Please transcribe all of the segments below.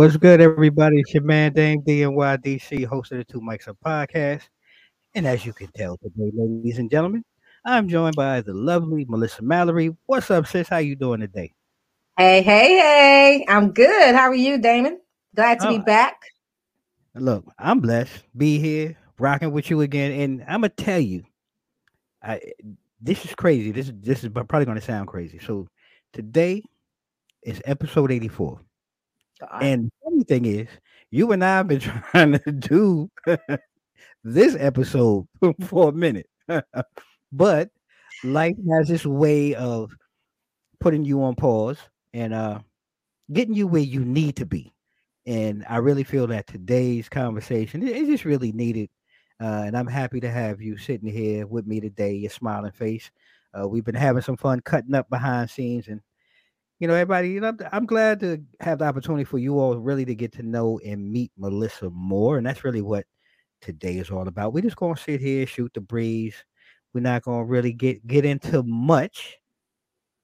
What's good, everybody? It's your man Dame DNYDC, host of the Two Mics Up podcast. And as you can tell today, ladies and gentlemen, I'm joined by the lovely Melissa Mallory. What's up, sis? How you doing today? Hey, hey, hey. I'm good. How are you, Damon? Glad to Oh, be back. Look, I'm blessed. Be here, rocking with you again. And I'm gonna tell you, I this is crazy. This this is probably gonna sound crazy. So today is episode 84. God. And funny thing is, you and I have been trying to do this episode for a minute, but life has this way of putting you on pause and uh getting you where you need to be. And I really feel that today's conversation is just really needed. Uh, and I'm happy to have you sitting here with me today, your smiling face. Uh, we've been having some fun cutting up behind scenes and you know, everybody, you know, I'm glad to have the opportunity for you all really to get to know and meet Melissa more. And that's really what today is all about. We're just gonna sit here, shoot the breeze. We're not gonna really get get into much,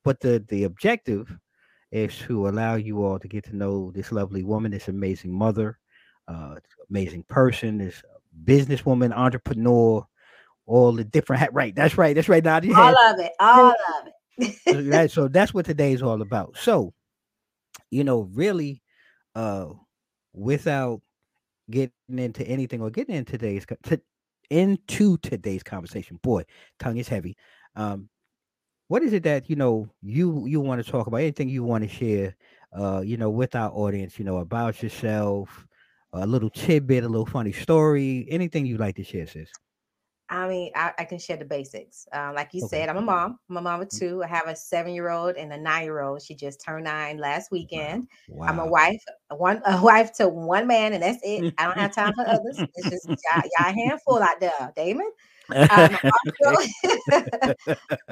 but the the objective is to allow you all to get to know this lovely woman, this amazing mother, uh, amazing person, this businesswoman, entrepreneur, all the different hat. Right, that's right, that's right. Now all of it. All of it. So that- so that's what today's all about. So, you know, really, uh, without getting into anything or getting into today's to, into today's conversation, boy, tongue is heavy. Um, what is it that you know you you want to talk about? Anything you want to share? Uh, you know, with our audience, you know, about yourself, a little tidbit, a little funny story, anything you'd like to share, sis. I mean, I, I can share the basics. Um, like you Okay. said, I'm a mom. I'm a mom of two. I have a seven year old and a nine year old. She just turned nine last weekend. Wow. I'm a wife, one a wife to one man, and that's it. I don't have time for others. It's just y'all, y'all a handful out there, Damon. Um, I'm, also,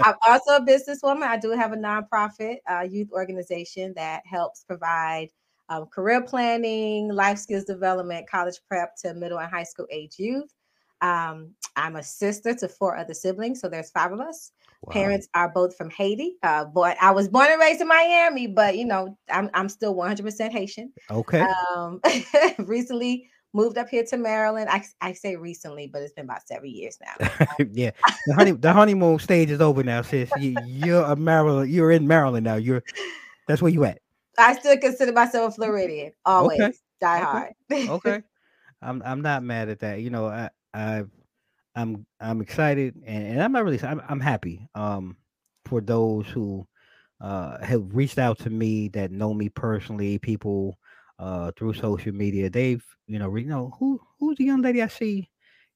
I'm also a businesswoman. I do have a nonprofit uh, youth organization that helps provide um, career planning, life skills development, college prep to middle and high school age youth. Um, I'm a sister to four other siblings, so there's five of us. Wow. Parents are both from Haiti. Uh, boy, I was born and raised in Miami, but you know, I'm I'm still 100% Haitian. Okay. Um, recently moved up here to Maryland. I, I say recently, but it's been about seven years now. yeah, the honey the honeymoon stage is over now, sis. You, you're a Maryland. You're in Maryland now. You're that's where you at. I still consider myself a Floridian. Always die okay, hard. Okay, I'm I'm not mad at that. You know, I I I'm I'm excited and, and I'm not really. I'm I'm happy. Um, for those who uh have reached out to me that know me personally, people uh through social media. They've you know you know who who's the young lady I see.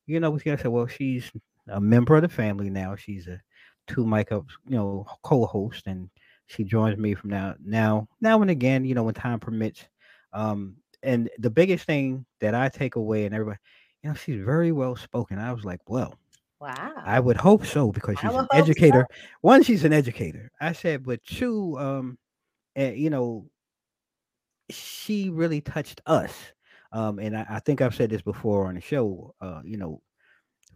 You know, we gonna say, well, she's a member of the family now. She's a two mic up, you know, co-host, and she joins me from now now now and again, you know, when time permits. Um, and the biggest thing that I take away, and everybody, you know, she's very well spoken. I was like, well, wow. I would hope so because she's an hope so. educator. One, she's an educator. I said, but two, um, eh, you know, she really touched us. Um, and I, I think I've said this before on the show. Uh, you know,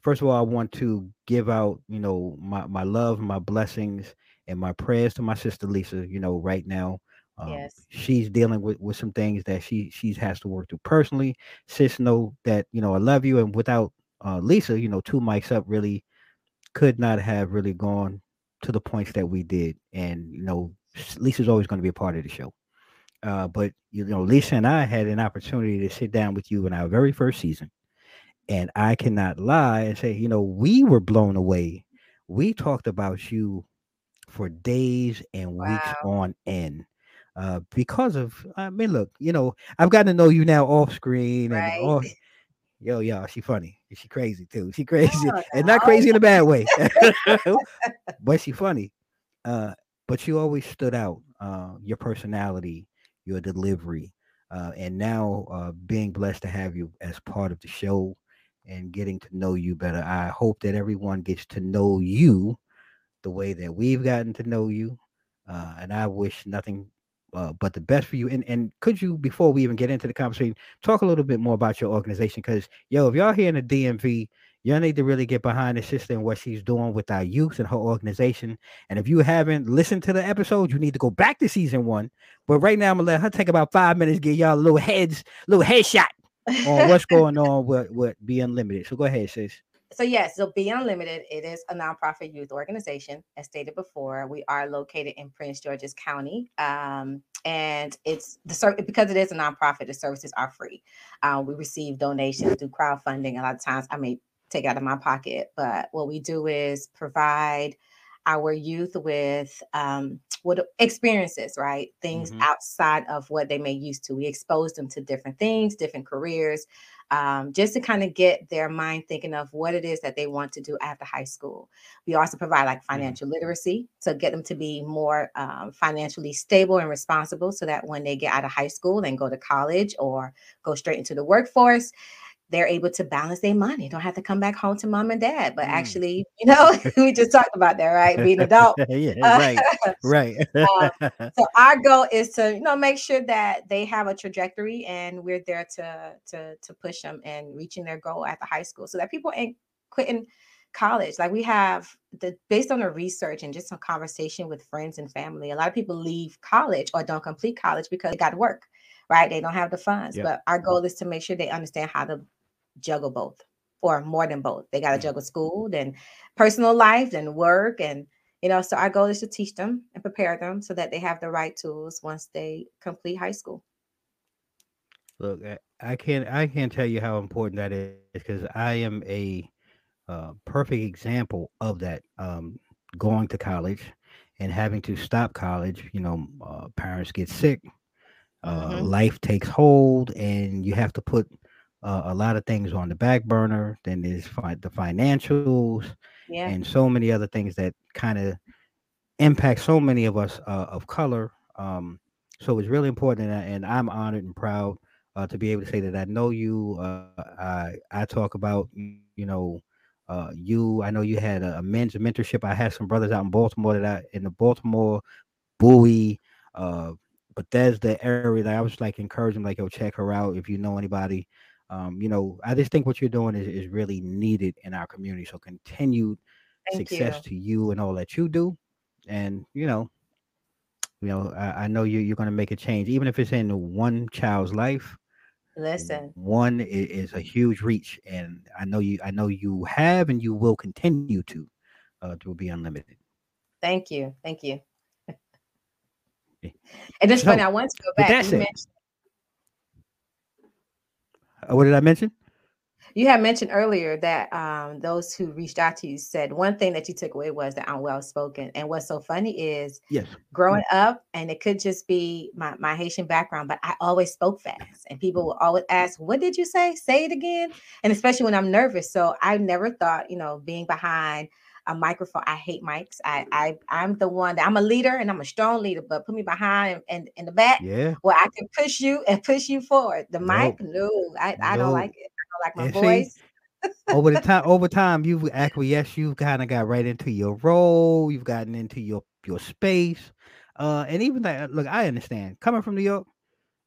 first of all, I want to give out, you know, my my love, my blessings, and my prayers to my sister Lisa. You know, right now, um, Yes. she's dealing with with some things that she she has to work through personally. Sis, know that you know I love you, and without uh, Lisa, you know, two mics up really could not have really gone to the points that we did. And you know, Lisa's always going to be a part of the show. Uh, but you know, Lisa and I had an opportunity to sit down with you in our very first season, and I cannot lie and say, you know, we were blown away. We talked about you for days and weeks Wow. on end. Uh, because of, I mean, look, you know, I've gotten to know you now off screen and Right. all. Yo, yo, she funny. She crazy too. She crazy, Oh, and not crazy in a bad way, but she funny. Uh, but you always stood out. Uh, your personality, your delivery, uh, and now uh, being blessed to have you as part of the show and getting to know you better. I hope that everyone gets to know you the way that we've gotten to know you. Uh, and I wish nothing uh, but the best for you. And and could you, before we even get into the conversation, talk a little bit more about your organization? Because yo, if y'all here in the DMV, y'all need to really get behind the sister and what she's doing with our youth and her organization. And if you haven't listened to the episode, you need to go back to season one. But right now, I'm gonna let her take about five minutes, get y'all a little heads, little headshot on what's going on with, with Be Unlimited. So go ahead, sis. So yes, so Be Unlimited, it is a nonprofit youth organization. As stated before, we are located in Prince George's County, um, and it's the service because it is a nonprofit. The services are free. Uh, we receive donations through crowdfunding. A lot of times, I may take out of my pocket, but what we do is provide our youth with um, what experiences, right? Things Mhm. outside of what they may used to. We expose them to different things, different careers, um, just to kind of get their mind thinking of what it is that they want to do after high school. We also provide like financial literacy to get them to be more um, financially stable and responsible so that when they get out of high school and go to college or go straight into the workforce, they're able to balance their money. Don't have to come back home to mom and dad, but Mm. actually, you know, we just talked about that, right? Being adult. yeah, Uh, right, right. so our goal is to you know make sure that they have a trajectory and we're there to to to push them and reaching their goal at the high school so that people ain't quitting college like we have the based on the research and just some conversation with friends and family a lot of people leave college or don't complete college because they got to work right they don't have the funds Yep. but our goal is to make sure they understand how to juggle both or more than both they got to juggle school then personal life then work and you know so our goal is to teach them and prepare them so that they have the right tools once they complete high school Look, I- can't I can't tell you how important that is because I am a uh, perfect example of that. Um, going to college and having to stop college, you know, uh, parents get sick, uh, Mhm. life takes hold, and you have to put uh, a lot of things on the back burner. Then there's fi- the financials yeah and so many other things that kind of impact so many of us uh, of color. Um, so it's really important, and, I, and I'm honored and proud uh, to be able to say that I know you. Uh, I I talk about you know uh, you. I know you had a, a men's mentorship. I had some brothers out in Baltimore that I in the Baltimore Bowie. Uh, Bethesda area that I was like encouraging, like, yo, check her out if you know anybody. Um, you know, I just think what you're doing is, is really needed in our community. So continued thank success you to you and all that you do. And you know, you know, I, I know you you're gonna make a change, even if it's in one child's life. listen One i- is, a huge reach, and I know you. I know you have, and you will continue to. Uh, to be unlimited. thank you thank you and it's funny So, i want to go back that you, said- mentioned, Uh, what did I mention? you had mentioned earlier that um, those who reached out to you said one thing that you took away was that i'm well spoken and what's so funny is Yes. growing up, and it could just be my, my Haitian background, but I always spoke fast. And people will always ask, What did you say? Say it again. And especially when I'm nervous. So I never thought, you know, being behind a microphone, I hate mics. I, I I'm the one that I'm a leader and I'm a strong leader, but put me behind and in the back Yeah. where I can push you and push you forward. The mic, no, I, I don't like it. I don't like my And see, voice. over the time over time you've acquiesced you've kind of got right into your role you've gotten into your your space uh and even that look i understand coming from new york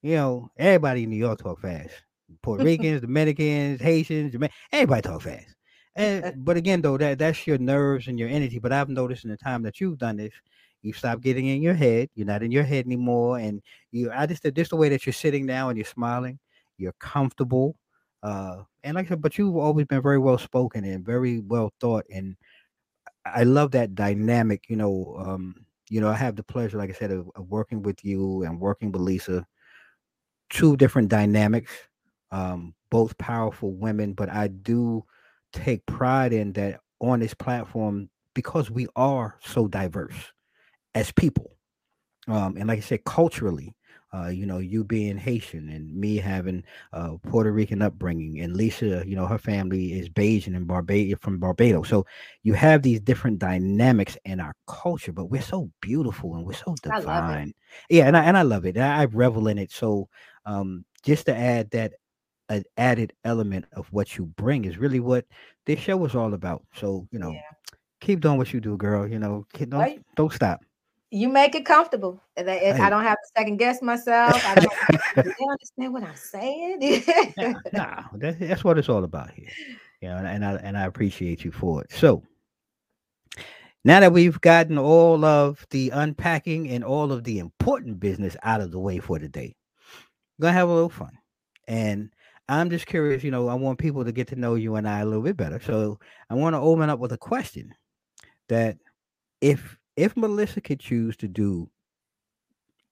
you know everybody in new york talk fast puerto ricans dominicans haitians Jama- everybody talk fast and but again though that that's your nerves and your energy but i've noticed in the time that you've done this you stop getting in your head you're not in your head anymore and you i just just the way that you're sitting now and you're smiling you're comfortable uh and like I said, but you've always been very well spoken and very well thought and I love that dynamic, you know. Um, you know, I have the pleasure, like I said, of, of working with you and working with Lisa. Two different dynamics, um, both powerful women, but I do take pride in that on this platform because we are so diverse as people. Um, and like I said, culturally, uh, you know, you being Haitian and me having uh, Puerto Rican upbringing, and Lisa, you know, her family is Bajan and Barbados from Barbados. So you have these different dynamics in our culture, but we're so beautiful and we're so I love it. divine. Yeah, and I and I love it. I, I revel in it. So um, just to add that an added element of what you bring is really what this show is all about. So you know, Yeah. keep doing what you do, girl. You know, don't Right. don't stop. You make it comfortable. I don't have to second guess myself. I don't understand what I'm saying? nah, nah, that, that's what it's all about here. You know, and, and I and I appreciate you for it. So now that we've gotten all of the unpacking and all of the important business out of the way for today, we're gonna have a little fun. And I'm just curious, you know, I want people to get to know you and I a little bit better. So I want to open up with a question that if if Melissa could choose to do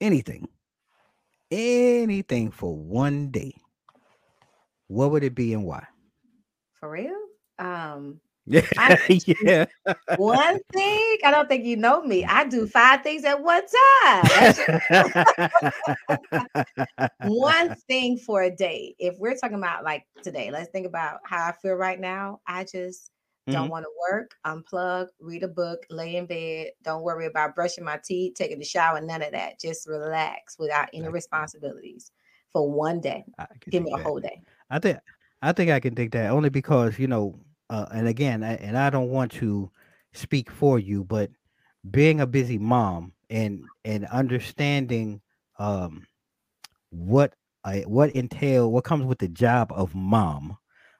anything, anything for one day, what would it be and why? For real? Um Yeah, yeah. one thing, I don't think you know me. I do five things at one time. one thing for a day. If we're talking about like today, let's think about how I feel right now. I just don't Mhm. want to work, unplug, read a book, lay in bed. Don't worry about brushing my teeth, taking a shower, none of that. Just relax without any responsibilities for one day. Give me a that. whole day. I think I think I can dig that only because you know, uh, and again, I, and I don't want to speak for you, but being a busy mom and and understanding um what I what entail what comes with the job of mom.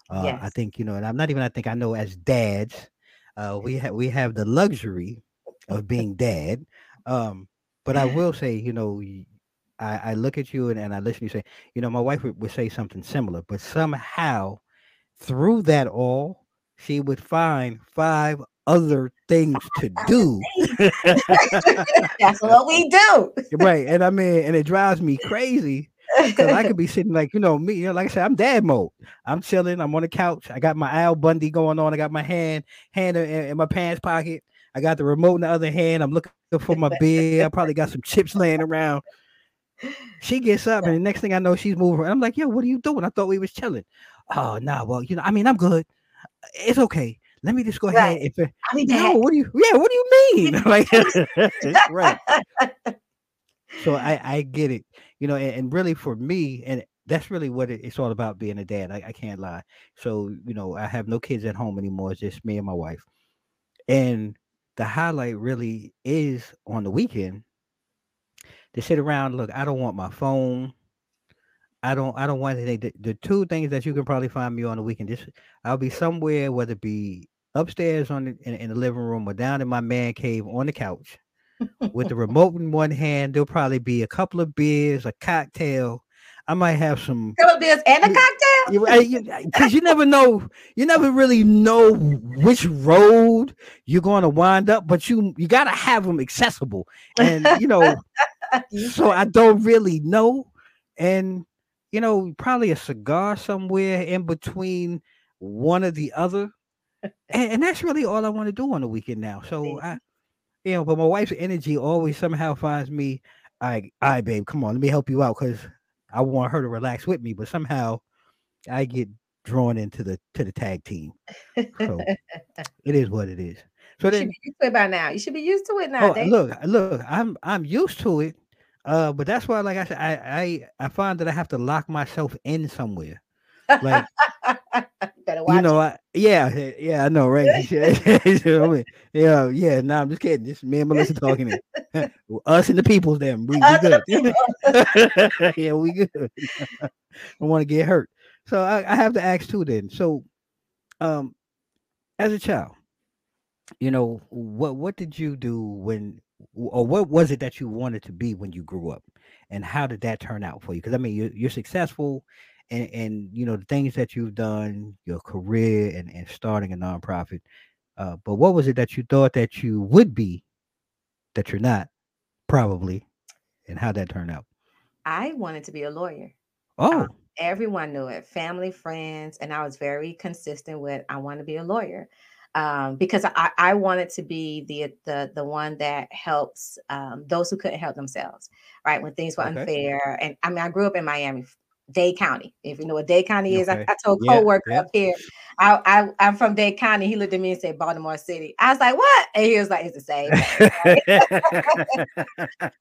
Uh, I think you know, and I'm not even. I think I know as dads, uh, we have we have the luxury of being dad. Um, but I will say, you know, I, I look at you and, and I listen to you say, you know, my wife would, would say something similar, but somehow through that all, she would find five other things to do. That's what we do. right. And I mean, and it drives me crazy because I could be sitting like, you know, me, you know, like I said, I'm dad mode. I'm chilling. I'm on the couch. I got my Al Bundy going on. I got my hand, hand in, in my pants pocket. I got the remote in the other hand. I'm looking for my beer. I probably got some chips laying around. She gets up, and the next thing I know, she's moving. I'm like, yo, what are you doing? I thought we was chilling. Oh, nah, well, you know, I mean, I'm good. It's okay. Let me just go ahead. If it, I mean, no, what do you? Yeah, what do you mean? like, right. So I I get it, you know, and, and really for me, and that's really what it, it's all about being a dad. I, I can't lie. So you know, I have no kids at home anymore. It's just me and my wife, and the highlight really is on the weekend to sit around. Look, I don't want my phone. I don't. I don't want anything. The, the two things that you can probably find me on the weekend. Just I'll be somewhere, whether it be upstairs on the, in, in the living room or down in my man cave on the couch with the remote in one hand. There'll probably be a couple of beers, a cocktail. I might have some Couple beers and a cocktail. because you, never know. You never really know which road you're going to wind up, but you you got to have them accessible, and you know. So I don't really know, and you know, probably a cigar somewhere in between one or the other, and, and that's really all I want to do on the weekend now. So I, you know, but my wife's energy always somehow finds me. I, I, babe, come on, let me help you out because I want her to relax with me, but somehow I get drawn into the to the tag team. So it is what it is. So You should be used to it by now. You should be used to it now. oh, look, look, I'm I'm used to it. Uh, but that's why, like I said, I I I find that I have to lock myself in somewhere. Like you know, I, yeah, yeah, I know, right? You know what I mean? yeah, yeah. No, I'm just kidding. Just me and Melissa talking. Us and the people's them. We, we good. yeah, we good. I want to get hurt. So I, I have to ask too. Then, so, um, as a child, you know, what what did you do when, or what was it that you wanted to be when you grew up, and how did that turn out for you? Because I mean, you're, you're successful, and and you know the things that you've done, your career, and and starting a nonprofit. Uh, but what was it that you thought that you would be, that you're not, probably, and how that turned out? I wanted to be a lawyer. Oh, Everyone knew it, family, friends, and I was very consistent with I want to be a lawyer um, because I, I wanted to be the the the one that helps um, those who couldn't help themselves, right? When things were Okay. unfair, and I mean, I grew up in Miami, Dade County. If you know what Dade County is, I, Okay. I told a Yeah, coworker yeah. up here, I, I I'm from Dade County. He looked at me and said Baltimore City. I was like, what? And he was like, it's the same.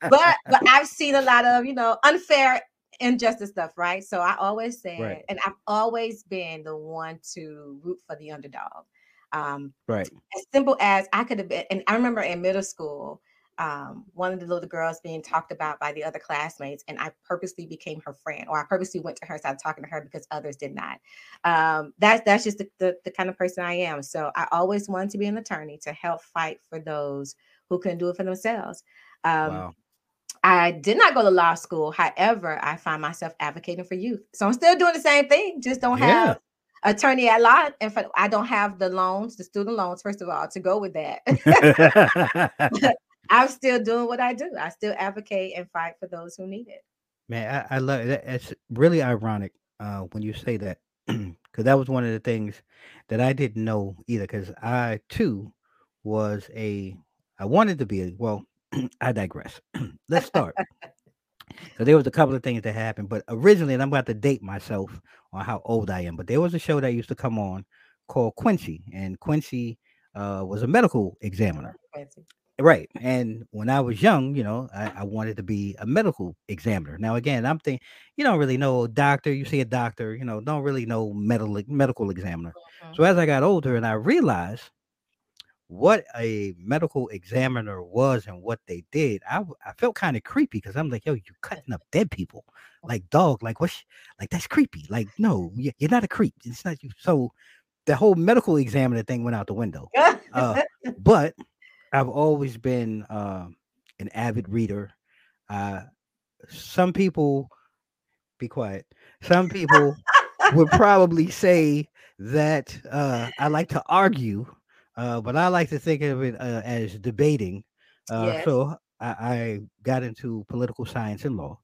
but but I've seen a lot of you know unfair injustice stuff, right? So I always said, Right. and I've always been the one to root for the underdog. Um, right. as simple as I could have been, and I remember in middle school, um, one of the little girls being talked about by the other classmates, and I purposely became her friend, or I purposely went to her, started talking to her because others did not. Um, that's that's just the, the, the kind of person I am. So I always wanted to be an attorney to help fight for those who couldn't do it for themselves. Um, wow. I did not go to law school. However, I find myself advocating for youth. So I'm still doing the same thing, just don't yeah. Attorney at law. And I don't have the loans, the student loans, first of all, to go with that. I'm still doing what I do. I still advocate and fight for those who need it. Man, I, I love it. It's really ironic uh, when you say that, because that was one of the things that I didn't know either. Because I too was a, I wanted to be a, well, I digress. Let's start. so there was a couple of things that happened, but originally, and I'm about to date myself on how old I am, but there was a show that used to come on called Quincy, and Quincy uh, was a medical examiner. Quincy. Right. And when I was young, you know, I, I, wanted to be a medical examiner. Now, again, I'm thinking you don't really know a doctor. You see a doctor, you know, don't really know medical medical examiner. Mm-hmm. So as I got older and I realized what a medical examiner was and what they did, I, I felt kind of creepy because I'm like, yo, you're cutting up dead people, like dog, like what, like that's creepy. Like no, you're not a creep. It's not you. So the whole medical examiner thing went out the window. uh, but I've always been uh, an avid reader. Uh, some people, be quiet. Some people would probably say that uh, I like to argue uh, but I like to think of it uh, as debating. Uh, yes. So I, I, got into political science and law,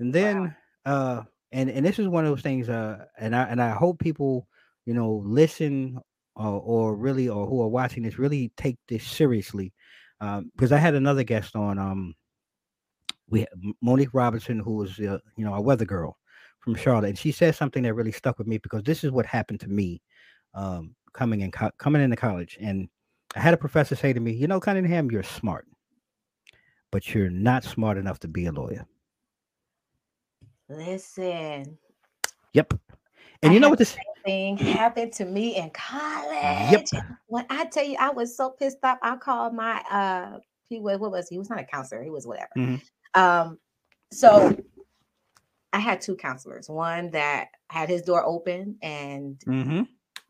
and then wow. Uh, and and this is one of those things. Uh, and I and I hope people, you know, listen uh, or really or who are watching this really take this seriously, because um, I had another guest on. Um, we Monique Robinson, who was you know a weather girl from Charlotte, and she said something that really stuck with me because this is what happened to me. Um, coming in co- coming into college, and I had a professor say to me, "You know, Cunningham, you're smart, but you're not smart enough to be a lawyer." Listen. Yep. And I you know what this thing happened to me in college. Yep. When I tell you, I was so pissed off. I called my uh he was what was he? he was not a counselor, he was whatever. Mm-hmm. Um, so I had two counselors, one that had his door open and mm-hmm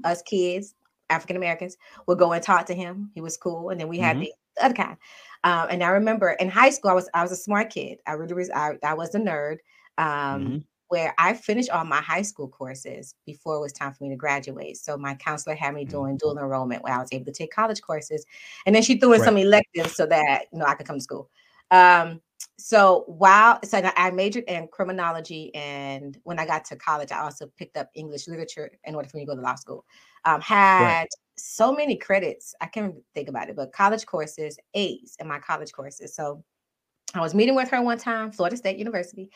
us kids, African Americans, would go and talk to him. He was cool, and then we had mm-hmm. the other kind. Um, and I remember in high school, I was I was a smart kid. I really was I, I was a nerd. Um, mm-hmm. Where I finished all my high school courses before it was time for me to graduate. So my counselor had me mm-hmm. doing dual enrollment where I was able to take college courses, and then she threw in right. some electives so that you know I could come to school. Um, so while so I majored in criminology, and when I got to college, I also picked up English literature in order for me to go to law school. Um, had right. so many credits, I can't think about it, but college courses, A's in my college courses. So I was meeting with her one time, Florida State University,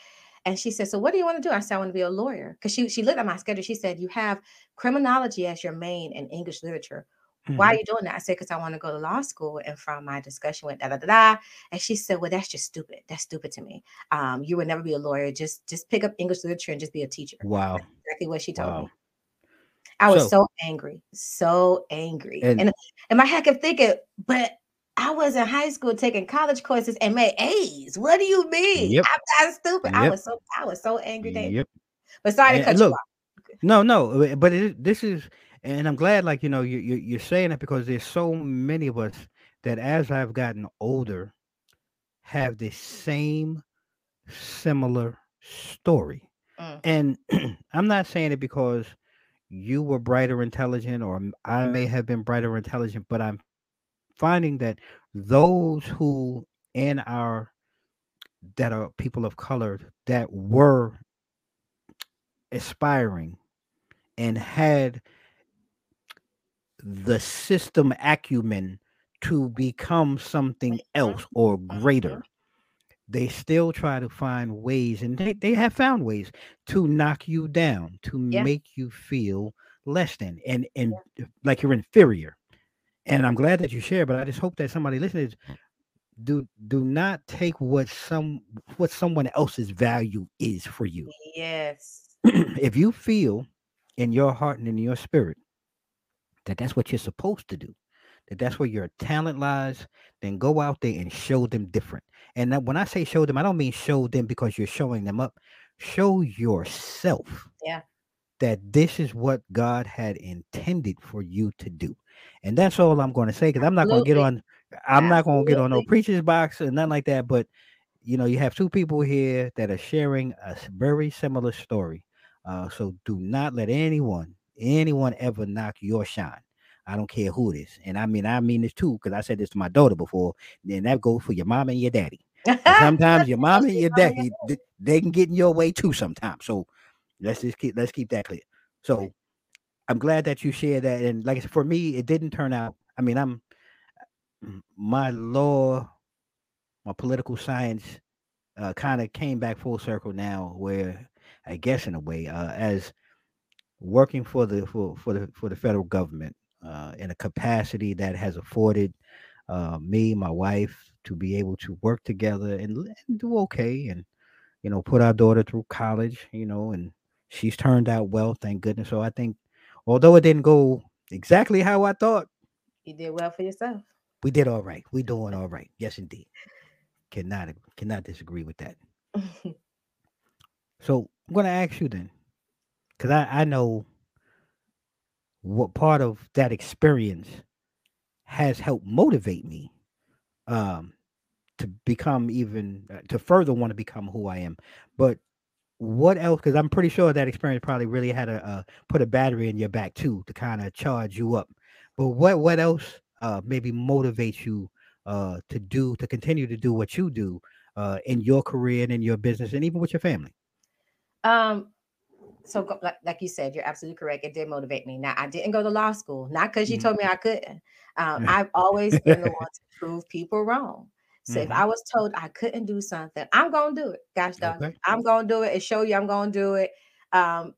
and she said, "So what do you want to do?" I said, "I want to be a lawyer." Because she she looked at my schedule. She said, "You have criminology as your main and English literature. Mm-hmm. Why are mm-hmm. you doing that? I said, because I want to go to law school. And from my discussion with da da da da, and she said, Well, that's just stupid. That's stupid to me. Um, you would never be a lawyer. Just just pick up English literature and just be a teacher. Wow. That's exactly what she told wow. me. I was so, so angry, so angry. And, and in my head kept thinking, but I was in high school taking college courses and made A's. What do you mean? Yep. I'm not stupid. Yep. I was so I was so angry. Yep. But sorry to cut look, you off. No, no, but it, this is and I'm glad, like you know, you, you you're saying it because there's so many of us that, as I've gotten older, have the same similar story. Mm. And I'm not saying it because you were brighter intelligent, or I may have been brighter intelligent, but I'm finding that those who in our that are people of color that were aspiring and had the system acumen to become something uh-huh. else or greater. Uh-huh. They still try to find ways, and they, they have found ways to knock you down, to yeah. make you feel less than and and yeah. like you're inferior. And I'm glad that you share, but I just hope that somebody listening do do not take what some what someone else's value is for you. Yes. if you feel in your heart and in your spirit that that's what you're supposed to do, that that's where your talent lies, then go out there and show them different. And when I say show them, I don't mean show them because you're showing them up. Show yourself. Yeah. That this is what God had intended for you to do. And that's all I'm going to say because I'm not going to get on. I'm not going to get on no preacher's box or nothing like that. But you know, you have two people here that are sharing a very similar story. Uh, so do not let anyone, anyone ever knock your shine. I don't care who it is. And I mean, I mean this too, because I said this to my daughter before. Then that goes for your mom and your daddy. Sometimes your mom and your daddy, they, can get in your way too sometimes. So let's just keep let's keep that clear. So I'm glad that you shared that. And like for me, it didn't turn out. I mean, I'm my law my political science uh, kind of came back full circle now, where I guess in a way, uh, as working for the for, for the for the federal government uh, in a capacity that has afforded uh, me, my wife, to be able to work together and, and do okay, and you know, put our daughter through college, you know, and she's turned out well, thank goodness. So I think, although it didn't go exactly how I thought, you did well for yourself. We did all right. We doing all right. Yes, indeed cannot cannot disagree with that. so I'm gonna ask you then, because I, I know what part of that experience has helped motivate me um to become even uh, to further want to become who I am. But what else? Because I'm pretty sure that experience probably really had a put a battery in your back too to kind of charge you up. But what what else uh, maybe motivates you uh, to do to continue to do what you do uh, in your career and in your business and even with your family? Um, so like, like you said, you're absolutely correct. It did motivate me. Now I didn't go to law school, not because you mm-hmm. told me I couldn't. Um, I've always been the one to prove people wrong. So mm-hmm. if I was told I couldn't do something, I'm gonna do it. Gosh dog, okay. I'm gonna do it and show you I'm gonna do it. Um,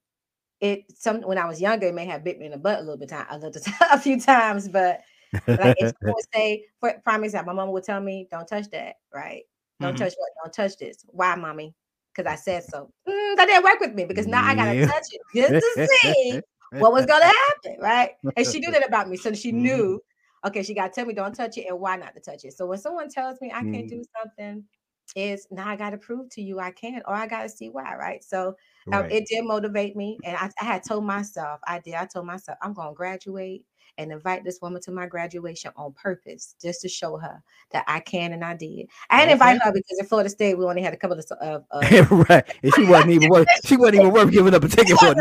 it some when I was younger, it may have bit me in the butt a little bit time, a little a few times, but like it's if would say, for prime example, my mom would tell me, "Don't touch that," right? Don't mm-hmm. touch what? Don't touch this. Why, mommy? Because I said so. Mm, that didn't work with me because now. I gotta touch it just to see what was gonna happen, right? And she knew that about me, so she mm-hmm. knew. Okay, she got to tell me don't touch it and why not to touch it. So when someone tells me I can't mm-hmm. do something, is now I got to prove to you I can, or I got to see why, right? So um, right. it did motivate me, and I, I, had told myself, I did, I told myself I'm gonna graduate and invite this woman to my graduation on purpose, just to show her that I can and I did. I didn't invite her because in Florida State we only had a couple of uh, uh right, and she wasn't even worth. She wasn't even worth giving up a ticket for.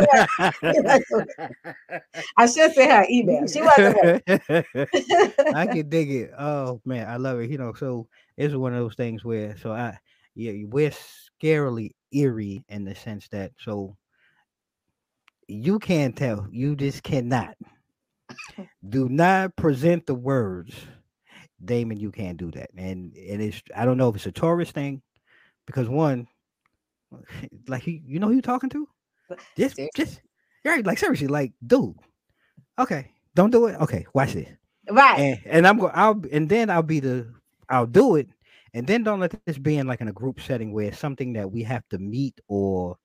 I should send her email. She wasn't. I can dig it. Oh man, I love it. You know, so it's one of those things where so I yeah we're scarily eerie in the sense that so you can't tell you just cannot do not present the words. Damon, you can't do that. And and it's I don't know if it's a Taurus thing, because one, like he, you know who you're talking to? Just just right, like seriously, like dude. Okay, don't do it. Okay, watch this. Right. And, and I'm going I'll and then I'll be the I'll do it. And then don't let this be in like in a group setting where it's something that we have to meet or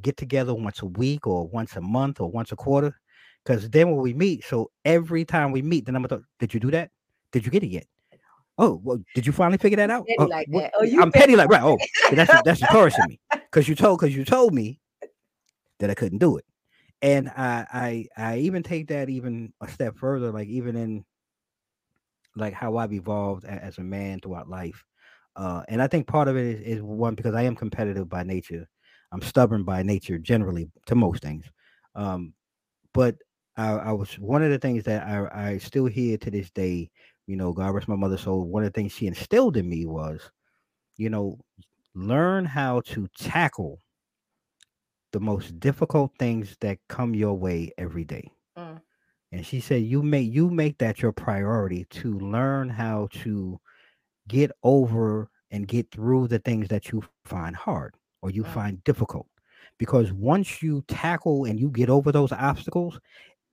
get together once a week or once a month or once a quarter. Because then when we meet, so every time we meet, then I'm gonna did you do that? Did you get it yet? Oh, well, did you finally figure that out? Oh, like that. Oh, I'm petty like right. Oh, that's that's the Taurus in me. Because you told because you told me that I couldn't do it. And I I I even take that even a step further, like even in like how I've evolved as a man throughout life. Uh, and I think part of it is, is one because I am competitive by nature. I'm stubborn by nature generally to most things. Um, but I, I, was one of the things that I, I still hear to this day, you know, God rest my mother soul. One of the things she instilled in me was, you know, learn how to tackle the most difficult things that come your way every day. Mm. And she said, you make you make that your priority to learn how to get over and get through the things that you find hard or you mm. find difficult. Because once you tackle and you get over those obstacles,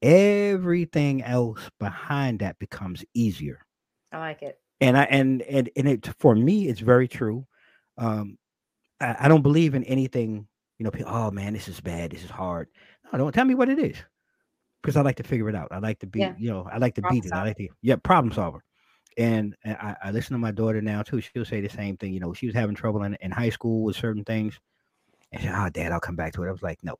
everything else behind that becomes easier. I like it. And I and and, and it for me, it's very true. Um, I, I don't believe in anything, you know, people, oh man, this is bad, this is hard. No, don't tell me what it is. because I like to figure it out. I like to be, Yeah. you know, I like to Problem beat it. I like to, yeah, problem solver. And, and I, I listen to my daughter now too. She'll say the same thing. You know, she was having trouble in, in high school with certain things. And she said, Oh, dad, I'll come back to it. I was like, No.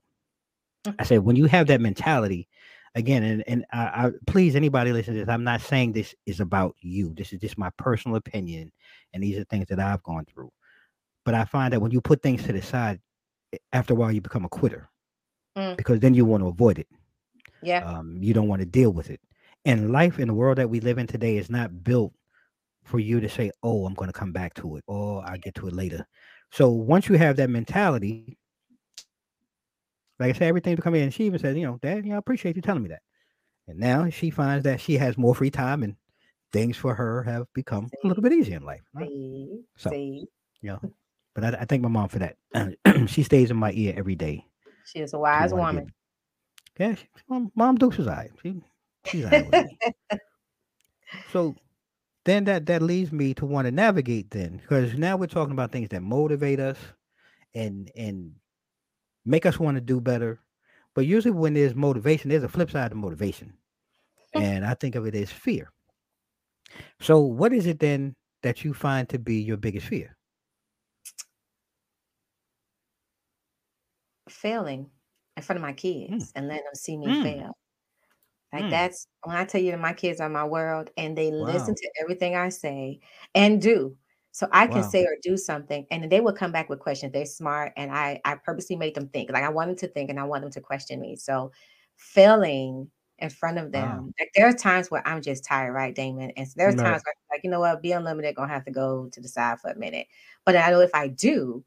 I said, when you have that mentality, again, and, and I, I please anybody listen to this, I'm not saying this is about you. This is just my personal opinion. And these are things that I've gone through. But I find that when you put things to the side, after a while you become a quitter. Mm. Because then you want to avoid it Yeah. um, you don't want to deal with it. And life in the world that we live in today is not built for you to say, "Oh, I'm going to come back to it," or "I'll get to it later." So once you have that mentality, like I said, everything to come in. She even said, "You know, Dad, you know, I appreciate you telling me that." And now she finds that she has more free time, and things for her have become a little bit easier in life. right? See, So- see, know, but I, I thank my mom for that. she stays in my ear every day. she is a wise woman. get- Yeah, she, mom, mom Dukes is all right. She, she's all right. So then that that leads me to want to navigate then because now we're talking about things that motivate us and and make us want to do better. But usually when there's motivation, there's a flip side to motivation. And I think of it as fear. So what is it then that you find to be your biggest fear? Failing in front of my kids and letting them see me Mm. fail. Like Mm. that's when I tell you that my kids are my world and they Wow. listen to everything I say and do. So I can Wow. say or do something and then they will come back with questions. They're smart and I I purposely make them think. Like I want them to think and I want them to question me. So failing in front of Wow. them. Like there are times where I'm just tired, right, Damon? And so there's Right. times where I'm like, you know what, be unlimited gonna have to go to the side for a minute. But I know if I do,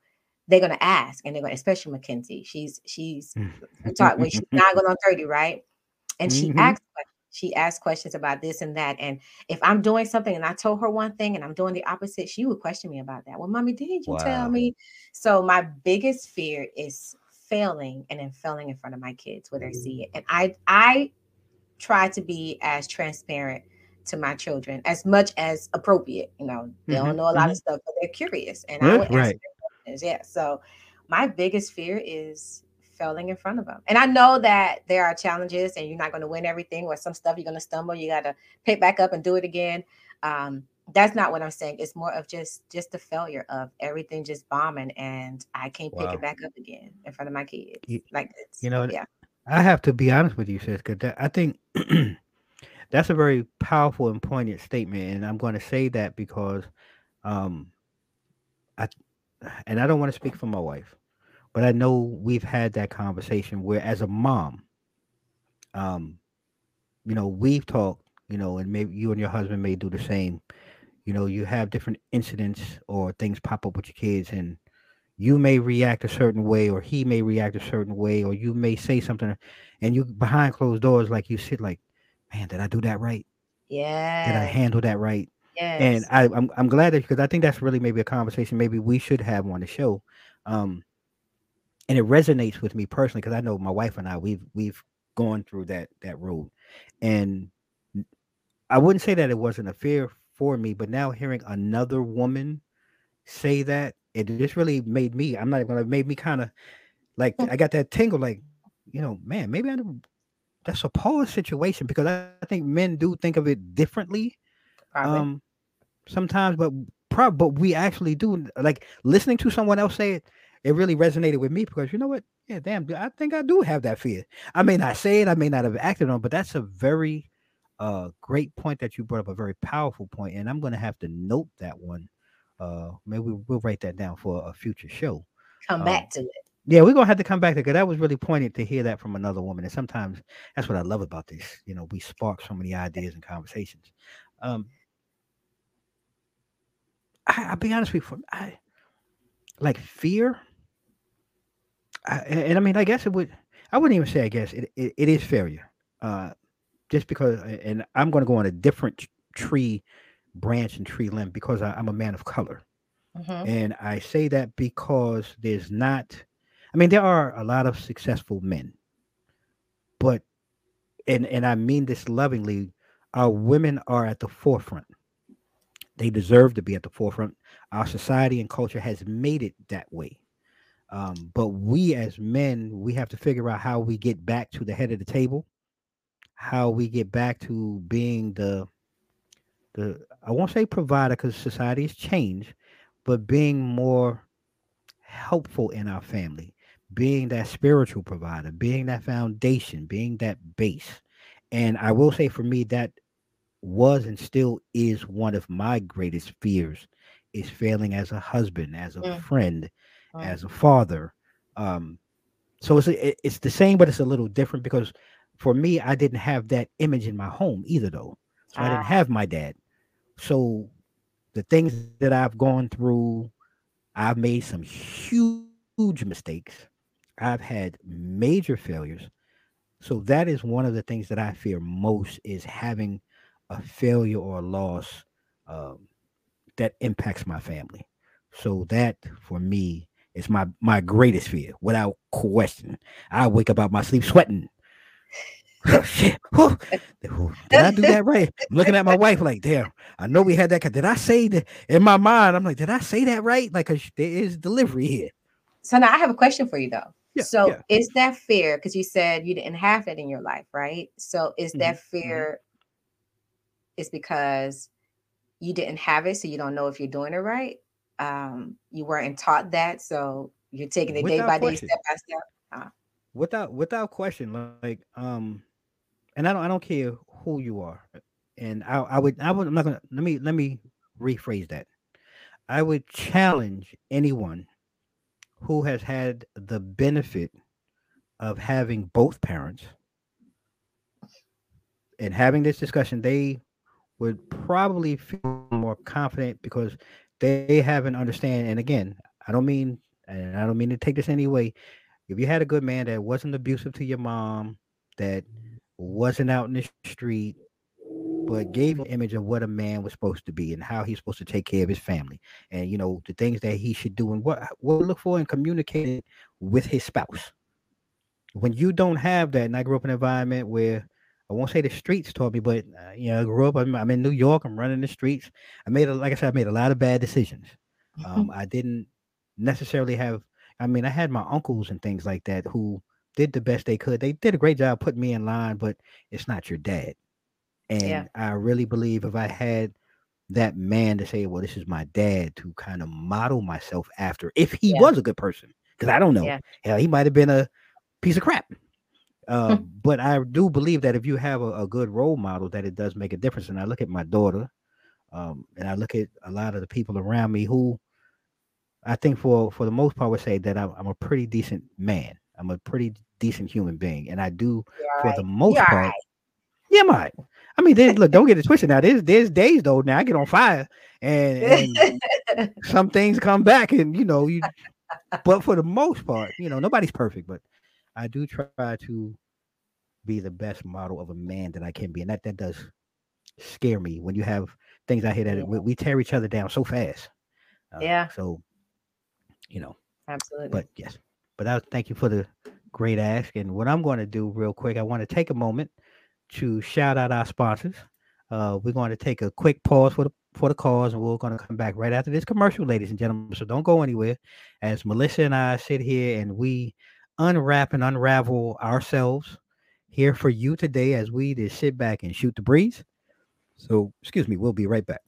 they're gonna ask and they're gonna, especially Mackenzie. She's she's we talk when she's not going on 30, right? And she Mhm. asks questions. She asked questions about this and that. And if I'm doing something and I told her one thing and I'm doing the opposite, she would question me about that. Well, mommy, didn't you Wow. tell me? So my biggest fear is failing and then failing in front of my kids where they see it. And I I try to be as transparent to my children as much as appropriate. You know, they Mhm, don't know a lot mhm. of stuff, but they're curious. And Yeah, I would ask right. questions. Yeah. So my biggest fear is failing in front of them. And I know that there are challenges and you're not going to win everything or some stuff you're going to stumble. You got to pick back up and do it again. Um, that's not what I'm saying. It's more of just just the failure of everything just bombing and I can't pick Wow. it back up again in front of my kids. You- like this. you know, yeah. I have to be honest with you, sis, because I think that's a very powerful and poignant statement, and I'm going to say that because, um, I and I don't want to speak for my wife, but I know we've had that conversation where, as a mom, um, you know, we've talked, you know, and maybe you and your husband may do the same. You know, you have different incidents or things pop up with your kids, and you may react a certain way, or he may react a certain way, or you may say something, and you behind closed doors, like you sit, like, man, did I do that right? Yeah. Did I handle that right? Yes. And I, I'm I'm glad that because I think that's really maybe a conversation maybe we should have on the show, um, and it resonates with me personally because I know my wife and I we've we've gone through that that road, and I wouldn't say that it wasn't a fear for me, but now hearing another woman say that it just really made me. I'm not even gonna made me kind of like I got that tingle, like you know, man, maybe I. That's a pause situation because I I think men do think of it differently Probably. um sometimes but prob but we actually do like listening to someone else say it it really resonated with me because you know what yeah damn i think i do have that fear i may not say it i may not have acted on it, but that's a very uh great point that you brought up a very powerful point and i'm going to have to note that one uh maybe we'll write that down for a future show Come um, back to it. yeah, we're gonna have to come back to it. because that was really poignant to hear that from another woman. And sometimes that's what I love about this. You know, we spark so many ideas and conversations. Um I, I'll be honest with you, I like fear. I, and, I mean, I guess it would. I wouldn't even say. I guess it, it, it is failure. Uh, just because, and I'm going to go on a different tree branch and tree limb because I, I'm a man of color. Mhm. And I say that because there's not, I mean, there are a lot of successful men, but, and, and I mean this lovingly, our women are at the forefront. They deserve to be at the forefront. Our society and culture has made it that way. Um, but we as men, we have to figure out how we get back to the head of the table how we get back to being the the I won't say provider because society has changed, but being more helpful in our family, being that spiritual provider, being that foundation, being that base. And I will say for me that was and still is one of my greatest fears is failing as a husband, as a mm. friend, mm. as a father. Um, so it's it's the same, but it's a little different because for me, I didn't have that image in my home either, though. So ah. I didn't ah. have my dad. So the things that I've gone through, I've made some huge mistakes. I've had major failures. So that is one of the things that I fear most is having a failure or a loss um, that impacts my family. So that for me is my my greatest fear, without question. I wake up out my sleep sweating. Oh, shit. Oh, did I do that right? I'm looking at my wife like, damn, I know we had that. Did I say that in my mind? I'm like, did I say that right? Like, there is delivery here. So now I have a question for you though. Yeah, so yeah. is that fear? Because you said you didn't have that in your life, right? So is that mm-hmm. mm-hmm. Mm-hmm. Is because you didn't have it, so you don't know if you're doing it right. Um, you weren't taught that, so you're taking it without day by question. day, step by step. Uh, without without question, like um, and I don't I don't care who you are, and I I would I would I'm not gonna let me let me rephrase that. I would challenge anyone who has had the benefit of having both parents and having this discussion, they would probably feel more confident because they have an understanding. And again, I don't mean, and I don't mean to take this anyway. If you had a good man that wasn't abusive to your mom, that wasn't out in the street, but gave an image of what a man was supposed to be and how he's supposed to take care of his family, and you know the things that he should do and what what look for and communicate with his spouse. When you don't have that, and I grew up in an environment where I won't say the streets taught me, but uh, you know, I grew up. I'm, I'm, in New York. I'm running the streets. I made, a, like I said, I made a lot of bad decisions. Um, I didn't necessarily have. I mean, I had my uncles and things like that who did the best they could. They did a great job putting me in line, but it's not your dad. And yeah. I really believe if I had that man to say, "Well, this is my dad," to kind of model myself after, if he yeah. was a good person, because I don't know, yeah. hell, he might have been a piece of crap. Um, but I do believe that if you have a, a, good role model, that it does make a difference. And I look at my daughter, um, and I look at a lot of the people around me who I think for for the most part would say that I'm, I'm a pretty decent man. I'm a pretty decent human being, and I do You're for right. the most You're part. Right. Yeah, my. I mean, look, don't get it twisted. Now, there's there's days though. Now I get on fire, and, and some things come back, and you know, you. But for the most part, you know, nobody's perfect, but I do try to be the best model of a man that I can be, and that that does scare me when you have things I hear that yeah. we, we, tear each other down so fast. Uh, yeah. So, you know. Absolutely. But yes, but I thank you for the great ask. And what I'm going to do real quick, I want to take a moment to shout out our sponsors. Uh, we're going to take a quick pause for the for the cause, and we're going to come back right after this commercial, ladies and gentlemen. So don't go anywhere. As Melissa and I sit here and we unwrap and unravel ourselves here for you today as we just sit back and shoot the breeze. So, excuse me, we'll be right back.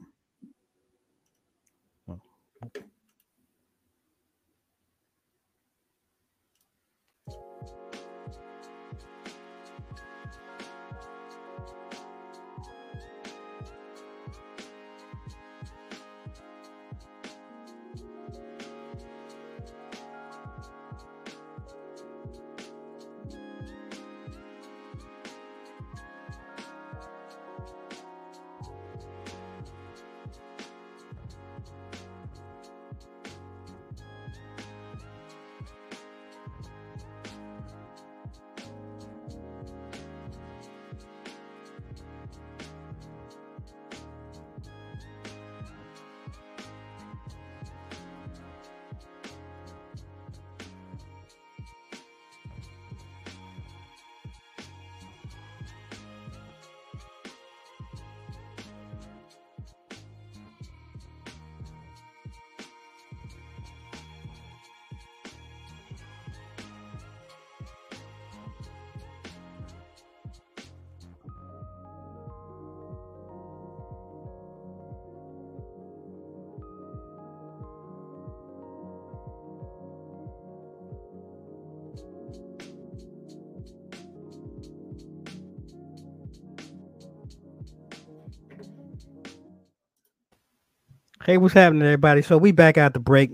Hey, what's happening, everybody? So we back out the break.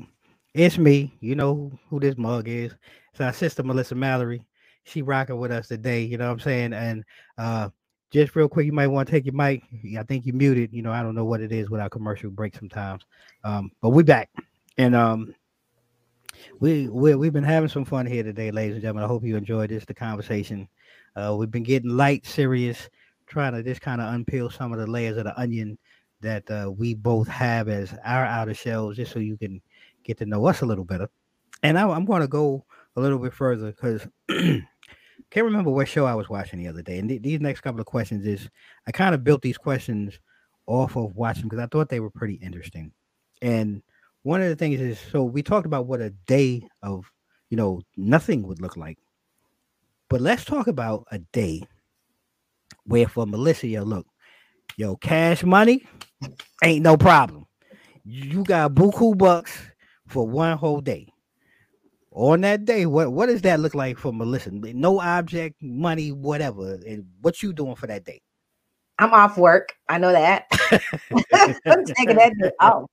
It's me. You know who, this mug is. It's our sister Melissa Mallory. She rocking with us today. You know what I'm saying? And uh just real quick, you might want to take your mic. I think you muted. You know, I don't know what it is with our commercial break sometimes. Um, but we back. And um we, we we've been having some fun here today, ladies and gentlemen. I hope you enjoyed this, the conversation. Uh, we've been getting light, serious, trying to just kind of unpeel some of the layers of the onion that uh, we both have as our outer shells, just so you can get to know us a little better. And I, I'm going to go a little bit further because can't remember what show I was watching the other day. And th- these next couple of questions is I kind of built these questions off of watching because I thought they were pretty interesting. And one of the things is so we talked about what a day of you know nothing would look like. But let's talk about a day where for Melissa, yo, look, yo, cash money ain't no problem. You got buku bucks for one whole day. On that day, what what does that look like for Melissa? No object, money, whatever. And what you doing for that day? I'm off work. I know that. I'm taking that day off.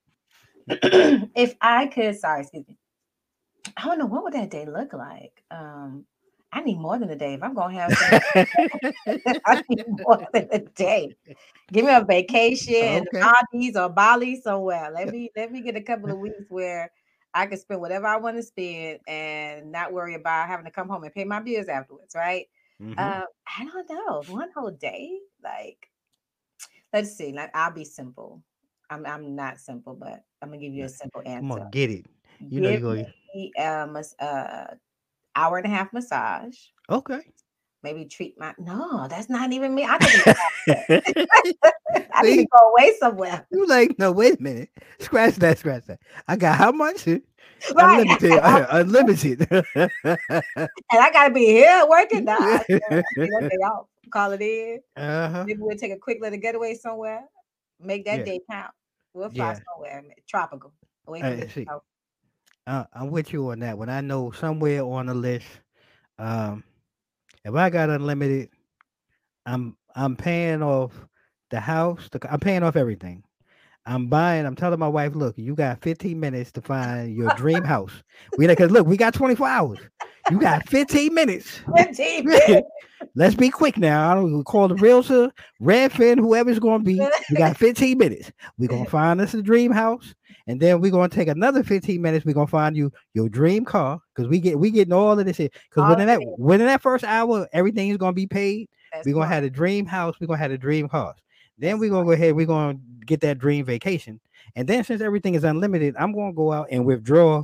if I could, sorry, excuse me. I don't know what would that day look like. Um, I need more than a day. If I'm gonna have, I need more than a day. Give me a vacation, okay. Maldives or Bali somewhere. Let me let me get a couple of weeks where I can spend whatever I want to spend and not worry about having to come home and pay my bills afterwards. Right? Mm-hmm. Uh, I don't know. One whole day, like, let's see. Like, I'll be simple. I'm I'm not simple, but I'm gonna give you a simple answer. I'm gonna get it. You give know, you go. Um, uh, hour and a half massage. Okay. Maybe treat my no, that's not even me. I I need to go away somewhere. You like no? Wait a minute. Scratch that. Scratch that. I got how much? Right. Unlimited. Uh, unlimited. and I gotta be here working now. Call it in. Uh-huh. Maybe we'll take a quick little getaway somewhere. Make that yeah. day count. We'll fly yeah. somewhere tropical away from the uh, I'm with you on that one. I know somewhere on the list, um, if I got unlimited, I'm I'm paying off the house. The, I'm paying off everything. I'm buying. I'm telling my wife, look, you got 15 minutes to find your dream house. We because look, we got 24 hours. You got 15 minutes. 15 minutes. Let's be quick now. I don't call the realtor, Redfin, whoever's going to be. We got 15 minutes. We're going to find us a dream house. And then we're going to take another 15 minutes. We're going to find you your dream car because we get we getting all of this here. Because within that within that first hour, everything is going to be paid. That's we're going to have a dream house. We're going to have a dream car. Then we're going to go ahead. We're going to get that dream vacation. And then since everything is unlimited, I'm going to go out and withdraw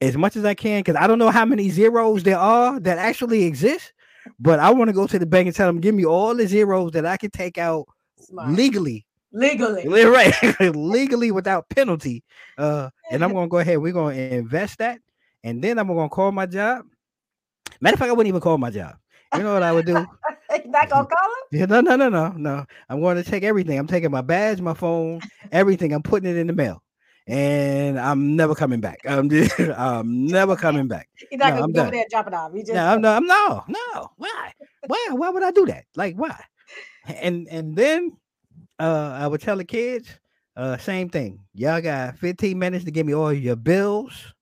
as much as I can because I don't know how many zeros there are that actually exist. But I want to go to the bank and tell them, give me all the zeros that I can take out Smart. legally. Legally. Right. legally without penalty. Uh, and I'm gonna go ahead. We're gonna invest that, and then I'm gonna call my job. Matter of fact, I wouldn't even call my job. You know what I would do? not gonna call him? Yeah, no, no, no, no, no. I'm going to take everything. I'm taking my badge, my phone, everything. I'm putting it in the mail and I'm never coming back. I'm just, I'm never coming back. You're not no, gonna go over there and drop it off. You just no, I'm no, I'm no, no. Why? Why? Why would I do that? Like why? And and then uh I would tell the kids, uh, same thing. Y'all got 15 minutes to give me all your bills.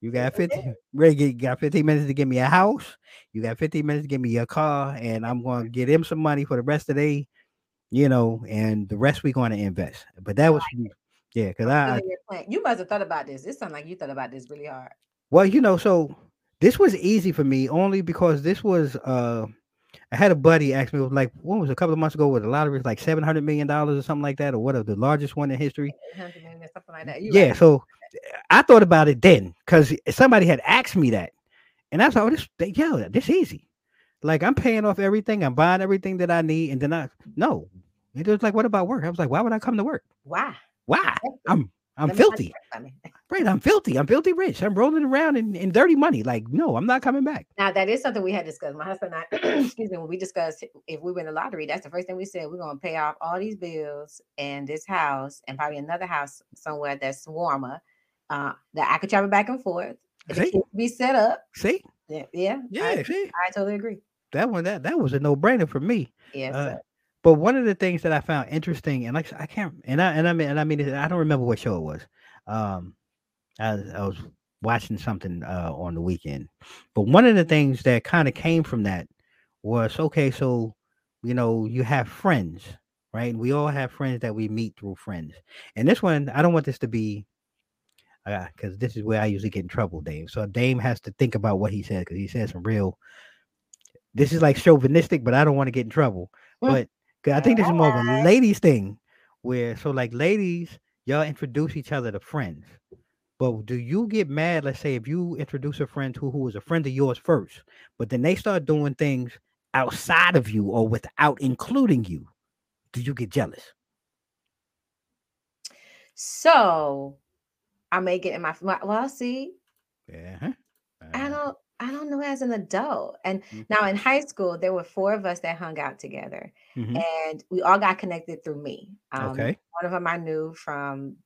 You got 15 you got 15 minutes to give me a house. You got 15 minutes to give me your car, and I'm gonna get him some money for the rest of the day, you know, and the rest we're gonna invest. But that was yeah, because I, I you must have thought about this. This sounds like you thought about this really hard. Well, you know, so this was easy for me only because this was uh I had a buddy ask me like what was a couple of months ago with a lottery like seven hundred million dollars or something like that, or what of the largest one in history. something like that. You yeah, right. so I thought about it then because somebody had asked me that, and I thought, oh, this yeah, this easy. Like I'm paying off everything, I'm buying everything that I need, and then I no. It was like, what about work? I was like, why would I come to work? Why? Why? I'm I'm filthy. Right, I'm filthy. I'm filthy rich. I'm rolling around in, in dirty money. Like, no, I'm not coming back. Now that is something we had discussed. My husband and I, excuse me, when we discussed if we win the lottery, that's the first thing we said. We're gonna pay off all these bills and this house and probably another house somewhere that's warmer. Uh, that I could travel back and forth. be set up. See? Yeah, yeah. Yeah, I, see. I totally agree. That one, that that was a no-brainer for me. Yes. Uh, but one of the things that I found interesting, and like I can't, and I and I mean, and I mean, I don't remember what show it was. Um, I, I was watching something uh, on the weekend, but one of the things that kind of came from that was okay. So, you know, you have friends, right? We all have friends that we meet through friends, and this one, I don't want this to be because uh, this is where I usually get in trouble, Dame. So Dame has to think about what he said because he said some real. This is like chauvinistic, but I don't want to get in trouble. Mm. But I think this is more of a ladies thing, where so like ladies, y'all introduce each other to friends. But do you get mad? Let's say if you introduce a friend to who was a friend of yours first, but then they start doing things outside of you or without including you, do you get jealous? So I may get in my well, see. Yeah. Uh, don't As an adult. And mm-hmm. now in high school, there were four of us that hung out together. Mm-hmm. And we all got connected through me. Um, okay. One of them I knew from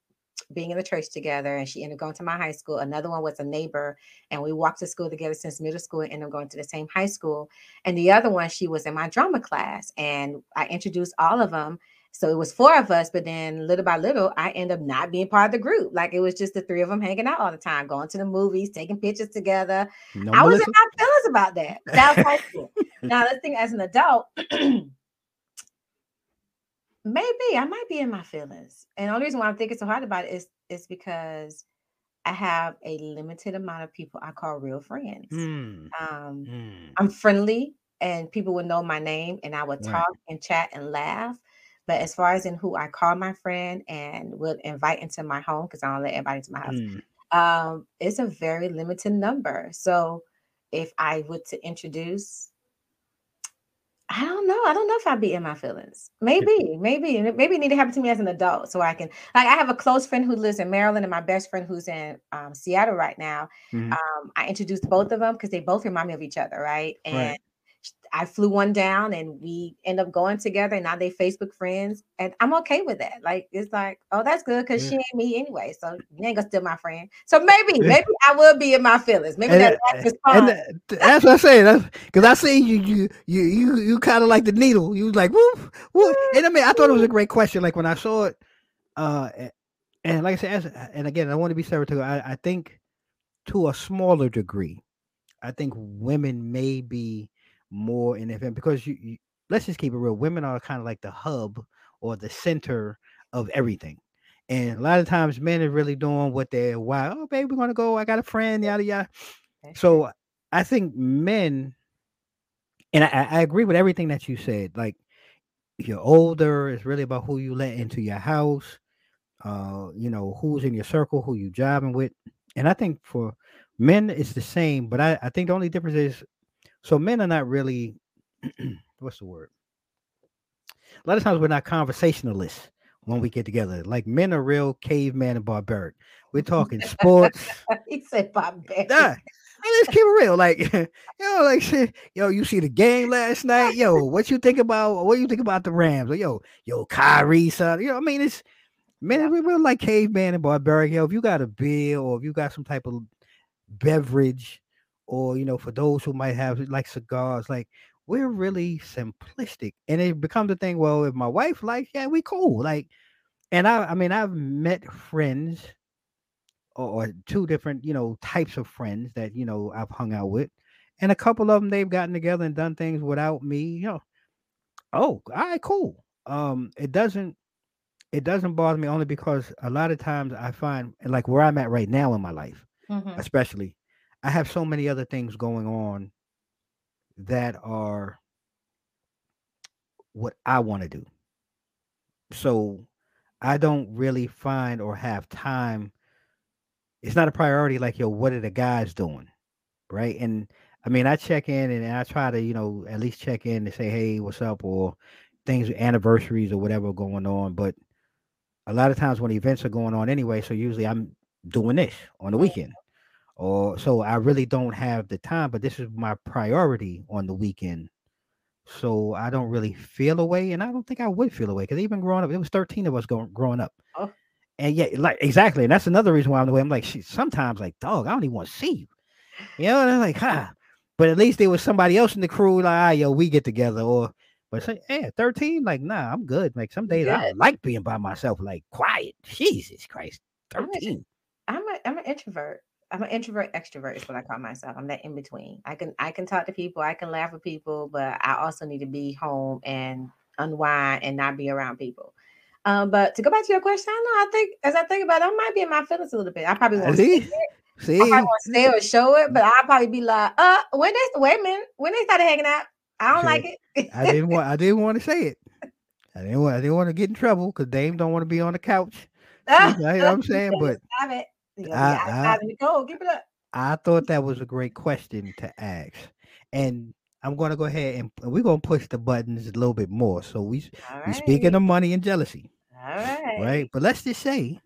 being in the church together, and she ended up going to my high school. Another one was a neighbor, and we walked to school together since middle school and ended up going to the same high school. And the other one, she was in my drama class, and I introduced all of them so it was four of us, but then little by little, I end up not being part of the group. Like it was just the three of them hanging out all the time, going to the movies, taking pictures together. No, I was in my feelings about that. That was high school. now let's think as an adult. maybe I might be in my feelings. And the only reason why I'm thinking so hard about it is, is because I have a limited amount of people I call real friends. Mm. Um, mm. I'm friendly and people would know my name and I would talk right. and chat and laugh. But as far as in who I call my friend and would invite into my home, because I don't let everybody into my house, mm. um, it's a very limited number. So if I were to introduce, I don't know. I don't know if I'd be in my feelings. Maybe, maybe, maybe it need to happen to me as an adult so I can. Like, I have a close friend who lives in Maryland and my best friend who's in um, Seattle right now. Mm-hmm. Um, I introduced both of them because they both remind me of each other, right? And right. I flew one down and we end up going together and now they Facebook friends and I'm okay with that. Like it's like, oh, that's good because yeah. she ain't me anyway. So you ain't gonna steal my friend. So maybe, maybe I will be in my feelings. Maybe and, that's eh, and eh, that's what I say. That's because I see you you you you you kind of like the needle. You was like, whoop, whoop. And I mean, I thought it was a mm-hmm. great question. Like when I saw it, uh and like I said, and again, I want to be stereotypical. I, I think to a smaller degree, I think women may be more in FM because you, you let's just keep it real. Women are kind of like the hub or the center of everything. And a lot of times men are really doing what they're why, oh baby, we're gonna go. I got a friend, yada yada. So I think men, and I, I agree with everything that you said. Like you're older, it's really about who you let into your house, uh, you know, who's in your circle, who you driving with. And I think for men it's the same, but I, I think the only difference is so men are not really what's the word? A lot of times we're not conversationalists when we get together. Like men are real caveman and barbaric. We're talking sports. he said barbaric. Nah, let's keep it real. Like, yo, know, like yo, you see the game last night. Yo, what you think about what you think about the Rams? Or, yo, yo, Kyrie, son. You know, I mean, it's man, we are like caveman and barbaric. Yo, if you got a beer or if you got some type of beverage or you know, for those who might have like cigars, like we're really simplistic, and it becomes a thing. Well, if my wife likes, yeah, we cool. Like, and I, I mean, I've met friends or, or two different, you know, types of friends that you know I've hung out with, and a couple of them they've gotten together and done things without me. You know, oh, all right, cool. Um, it doesn't it doesn't bother me only because a lot of times I find like where I'm at right now in my life, mm-hmm. especially I have so many other things going on that are what I want to do. So I don't really find or have time. It's not a priority like, yo, what are the guys doing? Right. And I mean, I check in and I try to, you know, at least check in to say, hey, what's up? Or things, anniversaries or whatever going on. But a lot of times when events are going on anyway, so usually I'm doing this on the weekend or so I really don't have the time, but this is my priority on the weekend. So I don't really feel away, and I don't think I would feel away because even growing up, it was 13 of us going growing up. Oh. And yeah, like exactly. And that's another reason why I'm the way I'm like, sometimes like, dog, I don't even want to see you. You know, and I'm like, huh. But at least there was somebody else in the crew, like, ah, yo, we get together. Or But say, yeah, 13, like, nah, I'm good. Like some days I like being by myself, like quiet. Jesus Christ. 13. I'm a I'm an introvert. I'm an introvert extrovert is what I call myself. I'm that in between. I can I can talk to people, I can laugh with people, but I also need to be home and unwind and not be around people. Um, but to go back to your question, I know. I think as I think about it, I might be in my feelings a little bit. I probably won't say See? it. See? I probably won't say or show it, but I'll probably be like, uh, when they wait a minute, when they started hanging out, I don't like it. I didn't want I didn't want to say it. I didn't want I didn't want to get in trouble because Dame don't want to be on the couch. You know what I'm saying? But. You know, I- be outside in. Keep it up. I thought that was a great question to ask. And I'm gonna go ahead and we're gonna push the buttons a little bit more. So we All we right. speaking of money and jealousy. All right. right? But let's just say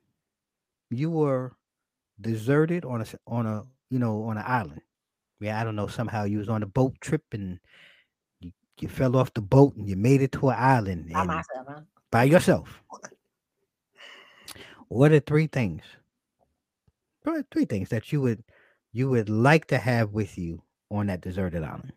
you were deserted on a on a you know on an island. Yeah, I don't know. Somehow you was on a boat trip and you, you fell off the boat and you made it to an island By myself, huh? by yourself. What are three things? Are three things that you would you would like to have with you on that deserted island?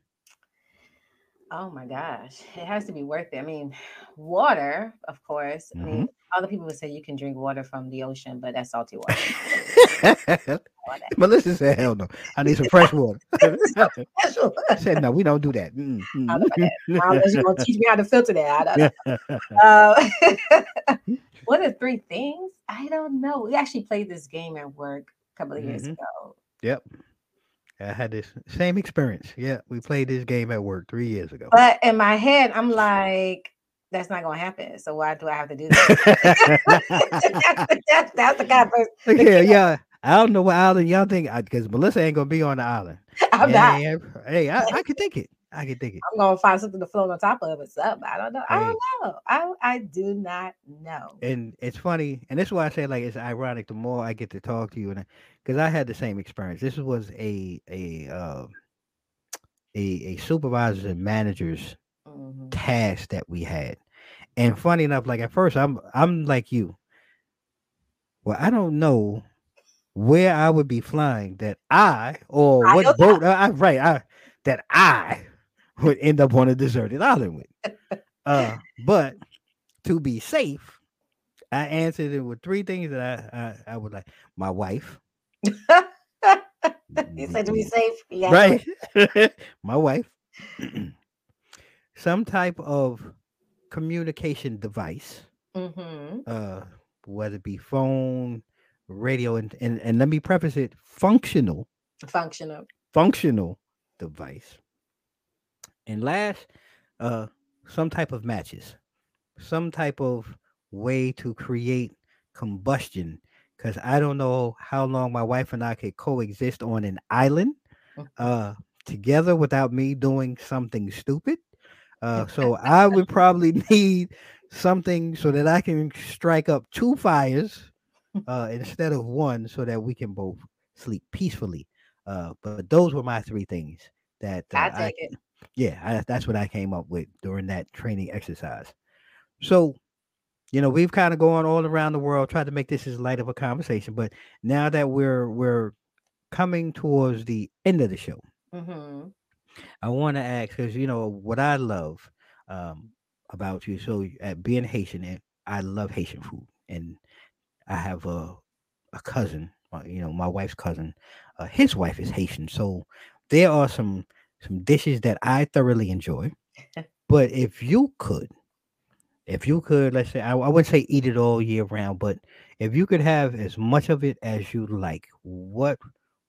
Oh my gosh, it has to be worth it. I mean, water, of course. I Mm-hmm. mean, other people would say you can drink water from the ocean, but that's salty water. Melissa said, "Hell no! I need some fresh water." I said, "No, we don't do that." Mm, I don't know about that. I don't know if you're gonna teach me how to filter that. I don't know. Uh, what are three things? I don't know. We actually played this game at work couple of years Mhm. ago. Yep. I had this same experience. Yeah, we played this game at work three years ago. But in my head, I'm like, that's not gonna happen. So why do I have to do that? that's, that's the kind of person. yeah, yeah. I don't know what island y'all think because Melissa ain't gonna be on the island. I'm not. Hey, I, I could think it. I could think it. I'm gonna find something to float on top of or something. I don't know. I don't know. I I do not know. And it's funny, and this is why I say like it's ironic. The more I get to talk to you, and because I had the same experience. This was a a uh, a a supervisors and managers Mhm. task that we had. And funny enough, like at first, I'm I'm like you. Well, I don't know where I would be flying that I or Fly what boat I, I right I that I would end up on a deserted island with. Uh, but to be safe, I answered it with three things that I I, I would like. My wife, you said to be safe. Yeah. right? My wife. Some type of communication device, Mm-hmm. uh, whether it be phone, radio, and, and and let me preface it: functional, Functional. functional device. And last, uh, some type of matches, some type of way to create combustion. Because I don't know how long my wife and I could coexist on an island Mhm. uh, together without me doing something stupid. Uh, so I would probably need something so that I can strike up two fires uh, instead of one, so that we can both sleep peacefully. Uh, but those were my three things that uh, I I, take it. Yeah, I, that's what I came up with during that training exercise. So, you know, we've kind of gone all around the world, tried to make this as light of a conversation. But now that we're we're coming towards the end of the show, Mm-hmm. I want to ask because you know what I love um, about you. So, at being Haitian, and I love Haitian food, and I have a a cousin, you know, my wife's cousin. Uh, his wife is Haitian, so there are some some dishes that I thoroughly enjoy. but if you could, if you could, let's say, I, I wouldn't say eat it all year round, but if you could have as much of it as you like, what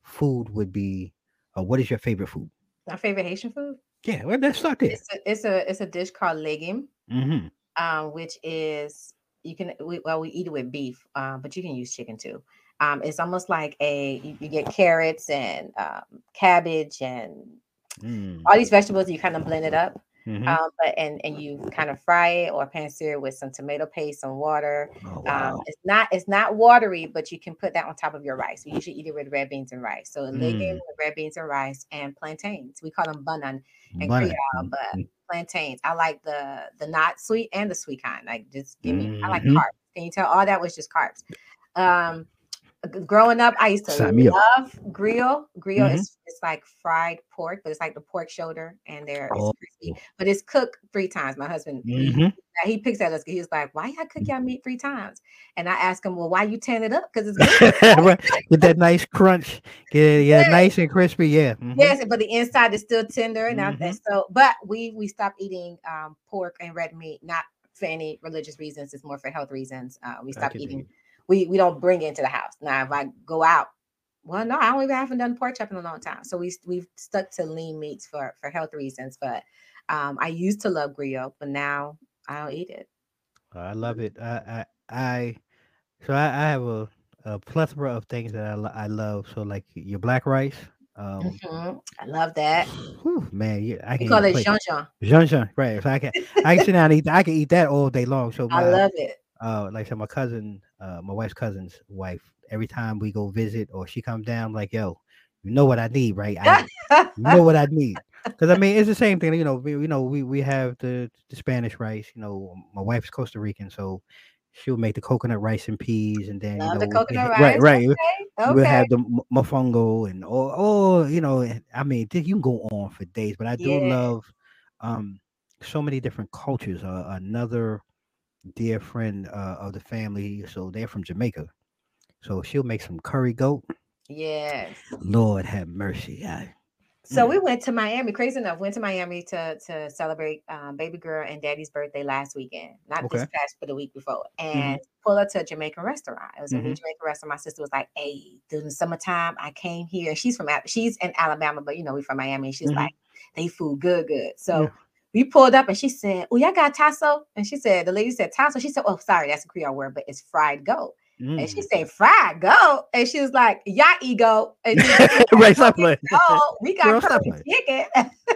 food would be, or what is your favorite food? My favorite Haitian food. Yeah, well, let's start there. It's a, it's a it's a dish called legume, Mm-hmm. um, which is you can we, well we eat it with beef, um, but you can use chicken too. Um, it's almost like a you, you get carrots and um, cabbage and Mm. all these vegetables. You kind of blend it up, mhm. um, but and and you kind of fry it or pan sear it with some tomato paste, some water. Oh, Um, it's not it's not watery, but you can put that on top of your rice. We usually eat it with red beans and rice. So Mm. with red beans and rice and plantains. We call them banan and. Creole, but Mhm. plantains. I like the the not sweet and the sweet kind. Like just give me. I like Mhm. carbs. Can you tell? All that was just carbs. Um, growing up, I used to Sign me up. love griot. Griot Mhm. is it's like fried pork, but it's like the pork shoulder, and there it's Oh. crispy. But it's cooked three times. My husband he- Mhm. he picks at us. He's like, "Why y'all cook y'all meat three times?" And I ask him, "Well, why you tearing it up? Because it's good." Right. Get that nice crunch. Get yeah, Yeah. nice and crispy. Yeah. mhm. Yes, but the inside is still tender, and Mm-hmm. So. But we we stopped eating um, pork and red meat, not for any religious reasons. It's more for health reasons. Uh, we stopped eating. it. We we don't bring it into the house now. If I go out, well, no, I don't even haven't done pork chop in a long time. So we we've stuck to lean meats for for health reasons. But um, I used to love griot, but now I don't eat it. I love it. I I, I so I, I have a, a plethora of things that I, I love. So like your black rice. Um, Mhm. I love that. whew, man, yeah, I can call it djon djon. Djon Djon, right? So I can I can sit down and eat. I can eat that all day long. So I love it. Uh, like I said, my cousin, uh, my wife's cousin's wife. Every time we go visit or she comes down, I'm like, yo, you know what I need, right? I you know what I need. Because I mean, it's the same thing. You know, we, you know, we we have the the Spanish rice. You know, my wife's Costa Rican, so she'll make the coconut rice and peas, and then Love you the coconut right, rice. right. right. Okay. We'll okay. have the m- mofongo and oh, oh, you know, I mean, you can go on for days, but I do Yeah. love um so many different cultures. Uh, another dear friend uh, of the family, so they're from Jamaica, so she'll make some curry goat. Yes. Lord have mercy. I, So Mm. we went to Miami. Crazy enough, went to Miami to to celebrate um, baby girl and daddy's birthday last weekend. Not this Okay. past, but the week before. And pulled up to a Jamaican restaurant. It was a new Mhm. Jamaican restaurant. My sister was like, "Hey, during the summertime, I came here." She's from she's in Alabama, but you know we're from Miami. And she's Mhm. like, "They food good, good." So. Yeah. We pulled up and she said, Oh, y'all got tasso? And she said, The lady said tasso. She said, Oh, sorry, that's a Creole word, but it's fried goat. And she Mm. said, Fried goat. And she was like, Yeah, ego. And she right, stop playing. Oh, we got Girl, stop chicken.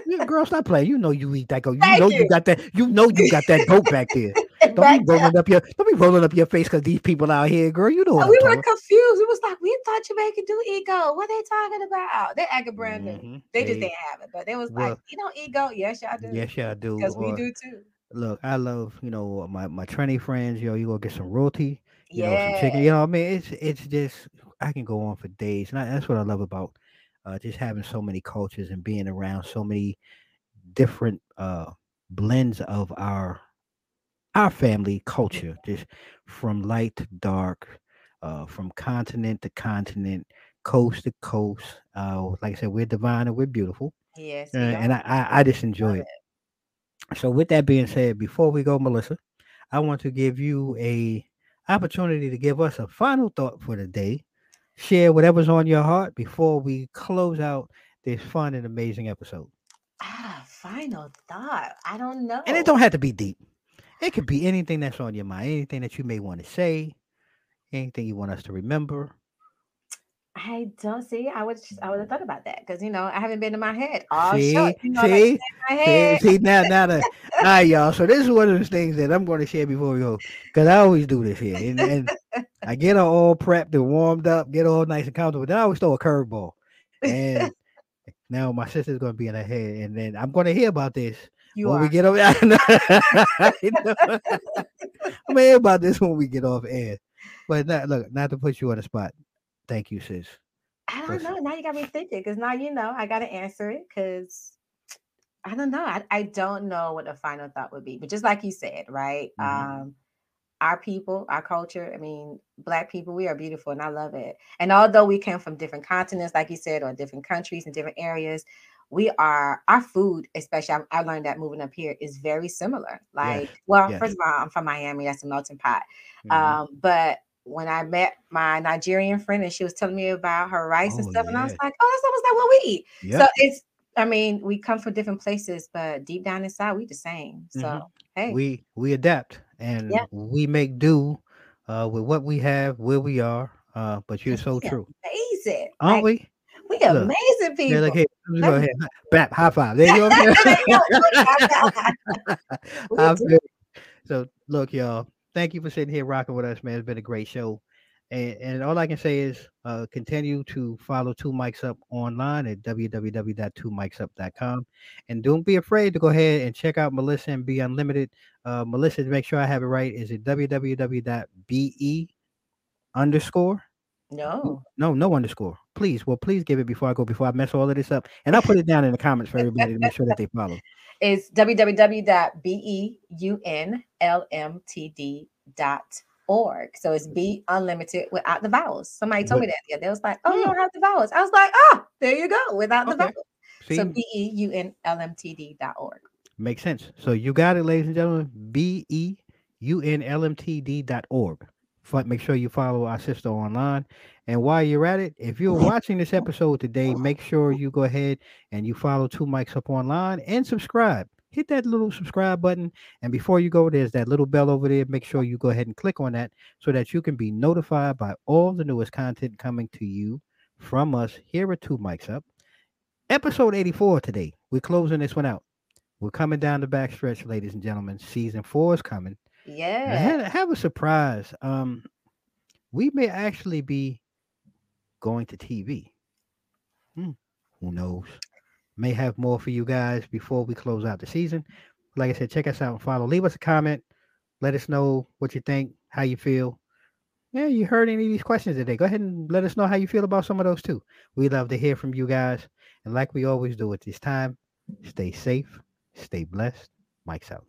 Yeah, girl, stop playing. You know you eat that goat. You Thank know you. you. got that. You know you got that goat back there. Don't Back be rolling up your. Don't be rolling up your face because these people out here, girl. You know what And we were confused. It was like, we thought Jamaica do ego. What they talking about? They acting brand new. Mhm. They just didn't have it. But they was well, like, you don't ego. Yes, y'all do. Yes, y'all do. Because we do too. Look, I love you know my my Trini friends. Yo, you gonna get some roti. You know some Yeah. chicken. You know, I mean, it's it's just I can go on for days, and I, that's what I love about uh, just having so many cultures and being around so many different uh blends of our our family culture, just from light to dark, uh, from continent to continent, coast to coast. Uh, like I said, we're divine and we're beautiful, Yes. uh, and. I, I I just enjoy Love it. So, with that being said, before we go, Melissa, I want to give you a opportunity to give us a final thought for the day. Share whatever's on your heart before we close out this fun and amazing episode. Ah, final thought. I don't know. And it don't have to be deep. It could be anything that's on your mind, anything that you may want to say, anything you want us to remember. I don't see. I would I would have thought about that because you know I haven't been in my head all see, show. You know, see, see, see, now, now, the, all right, y'all. So this is one of those things that I'm going to share before we go, because I always do this here, and, and I get all prepped and warmed up, get all nice and comfortable. Then I always throw a curveball, and now my sister's going to be in her head, and then I'm going to hear about this You when are. we get over. I know. I'm gonna hear about this when we get off air. But not, look, not to put you on the spot. Thank you, sis. I don't Listen. know. Now you got me thinking because now you know I got to answer it because I don't know. I, I don't know what the final thought would be. But just like you said, right? Mhm. Um, our people, our culture, I mean, Black people, we are beautiful and I love it. And although we came from different continents, like you said, or different countries and different areas, we are, our food, especially, I, I learned that moving up here, is very similar. Like, well, yes. first of all, I'm from Miami, that's a melting pot. Mhm. Um, but when I met my Nigerian friend and she was telling me about her rice and Oh, stuff, and I was like, oh, that's almost like what we eat. Yep. So it's, I mean, we come from different places, but deep down inside, we the same. So Mhm. hey, we we adapt and Yeah. we make do uh, with what we have, where we are. Uh, but you're so true, amazing, aren't like, we? we Look, amazing people. Yeah, here. Let's Let go ahead. Bap, high five. There you go. There you go. We I feel- so look, y'all. Thank you for sitting here rocking with us, man. It's been a great show. And, and all I can say is uh, continue to follow Two Mics Up online at www.twomicsup.com. And don't be afraid to go ahead and check out Melissa and Be Unlimited. Uh, Melissa, to make sure I have it right, is at www.be underscore No. No, no underscore. Please, well, please give it before I go, before I mess all of this up. And I'll put it down in the comments for everybody to make sure that they follow. It's www.beunlmtd.org. So it's be unlimited without the vowels. Somebody told me that Yeah. They was like, oh, you mm. don't have the vowels. I was like, oh, there you go, without the Okay. vowels. See, So B E U N L M T D dot org. makes sense. So you got it, ladies and gentlemen. B E U N L M T D dot org. Make sure you follow our sister online. And while you're at it, if you're watching this episode today, make sure you go ahead and you follow Two Mics Up Online and subscribe. Hit that little subscribe button. And before you go, there's that little bell over there. Make sure you go ahead and click on that so that you can be notified by all the newest content coming to you from us here at Two Mics Up. Episode 84 today. We're closing this one out. We're coming down the backstretch, ladies and gentlemen. Season four is coming. Yeah. had, I have a surprise. Um, we may actually be going to TV. Hmm, who knows? May have more for you guys before we close out the season. Like I said, check us out and follow. Leave us a comment. Let us know what you think, how you feel. Yeah, you heard any of these questions today? Go ahead and let us know how you feel about some of those too. We love to hear from you guys. And like we always do at this time, stay safe, stay blessed. Mike's out.